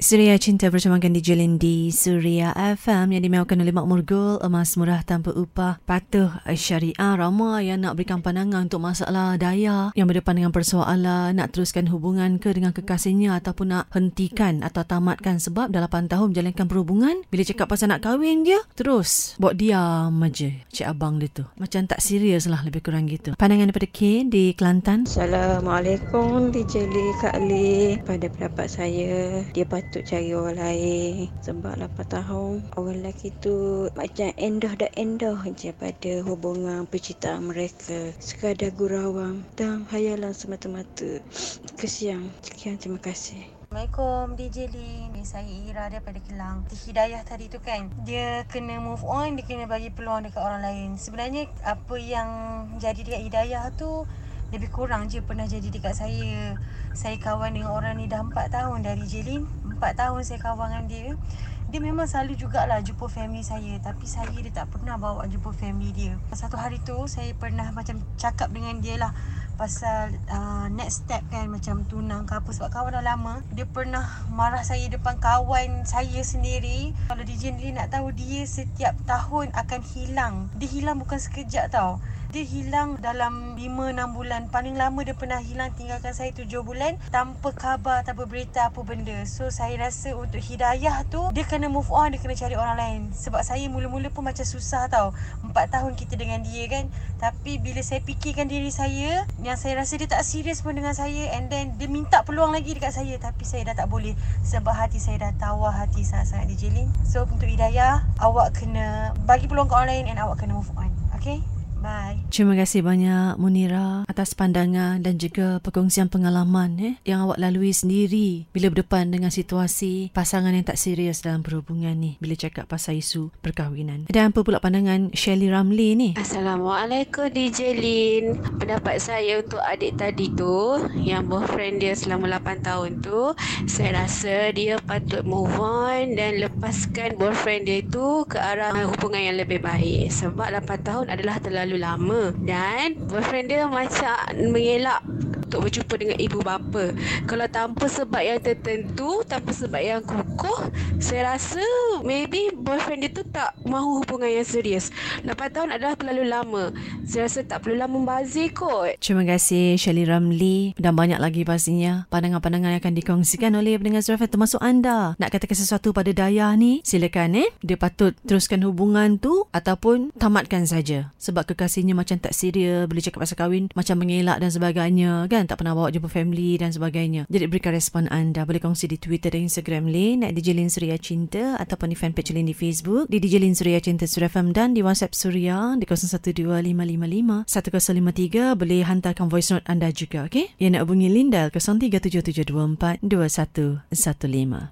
Suria Cinta bersamakan DJ Lindy Suria FM yang dimewakan oleh Makmur Gold Emas murah tanpa upah Patuh syariah. Ramai yang nak berikan pandangan Untuk masalah daya Yang berdepan dengan persoalan Nak teruskan hubungan ke Dengan kekasihnya Ataupun nak hentikan Atau tamatkan Sebab dah 8 tahun Menjalankan perhubungan Bila cakap pasal nak kahwin je Terus Buat diam aja. Cik abang dia tu. Macam tak serius lah Lebih kurang gitu. Pandangan daripada K Di Kelantan? Assalamualaikum DJ Lee Kak Lee. Pada pendapat saya Dia patut untuk cari orang lain. Sebab 8 tahun orang lelaki tu macam endah dah endah je pada hubungan percintaan mereka. Sekadar gurawang dan hayalan semata-mata. Kesian. Sekian terima kasih. Assalamualaikum DJ Lin. Saya Ira daripada Kelang. Hidayah tadi tu kan Dia kena move on Dia kena bagi peluang dekat orang lain. Sebenarnya Apa yang Jadi dekat Hidayah tu Lebih kurang je pernah jadi dekat saya. Saya kawan dengan orang ni dah 4 tahun dari Jelin. 4 tahun saya kawan dengan dia. Dia memang selalu jugalah jumpa family saya. Tapi saya dia tak pernah bawa jumpa family dia. Satu hari tu saya pernah macam cakap dengan dia lah pasal uh, next step kan macam tunang ke apa. Sebab kawan dah lama dia pernah marah saya depan kawan saya sendiri. Kalau DJ ni nak tahu dia setiap tahun akan hilang. Dia hilang bukan sekejap tau dia hilang dalam 5-6 bulan. Paling lama dia pernah hilang tinggalkan saya 7 bulan Tanpa khabar, tanpa berita apa benda. So saya rasa untuk hidayah tu Dia kena move on, dia kena cari orang lain. Sebab saya mula-mula pun macam susah tau. 4 tahun kita dengan dia kan? Tapi bila saya fikirkan diri saya Yang saya rasa dia tak serius pun dengan saya And then dia minta peluang lagi dekat saya Tapi saya dah tak boleh. Sebab hati saya dah tawar hati sangat-sangat dijelin So untuk hidayah Awak kena bagi peluang ke orang lain And awak kena move on Okay Bye. Terima kasih banyak Munira atas pandangan dan juga perkongsian pengalaman eh, yang awak lalui sendiri bila berdepan dengan situasi pasangan yang tak serius dalam perhubungan ni bila cakap pasal isu perkahwinan. Dan apa pula pandangan Shelly Ramli ni? Assalamualaikum DJ Lin. Pendapat saya untuk adik tadi tu yang boyfriend dia selama 8 tahun tu saya rasa dia patut move on dan lepaskan boyfriend dia tu ke arah hubungan yang lebih baik sebab 8 tahun adalah terlalu terlalu lama. Dan boyfriend dia macam mengelak untuk berjumpa dengan ibu bapa. Kalau tanpa sebab yang tertentu, tanpa sebab yang kukuh, saya rasa maybe boyfriend dia tu tak mahu hubungan yang serius. 8 tahun adalah terlalu lama. Saya rasa tak perlu lama membazir kot. Terima kasih Shelly Ramli dan banyak lagi pastinya pandangan-pandangan yang akan dikongsikan oleh pendengar Surafat termasuk anda. Nak katakan sesuatu pada Dayah ni, silakan eh. Dia patut teruskan hubungan tu ataupun tamatkan saja. Sebab kekasihnya macam tak serius, boleh cakap pasal kahwin, macam mengelak dan sebagainya kan tak pernah bawa jumpa family dan sebagainya. Jadi berikan respon anda. Boleh kongsi di Twitter dan Instagram Lin at DJ Lin Suria Cinta ataupun di fanpage Lin di Facebook di DJ Lin Suria Cinta Suria FM dan di WhatsApp Suria di 0125551053 boleh hantarkan voice note anda juga. Okay? Yang nak hubungi Lin dial 0377242115.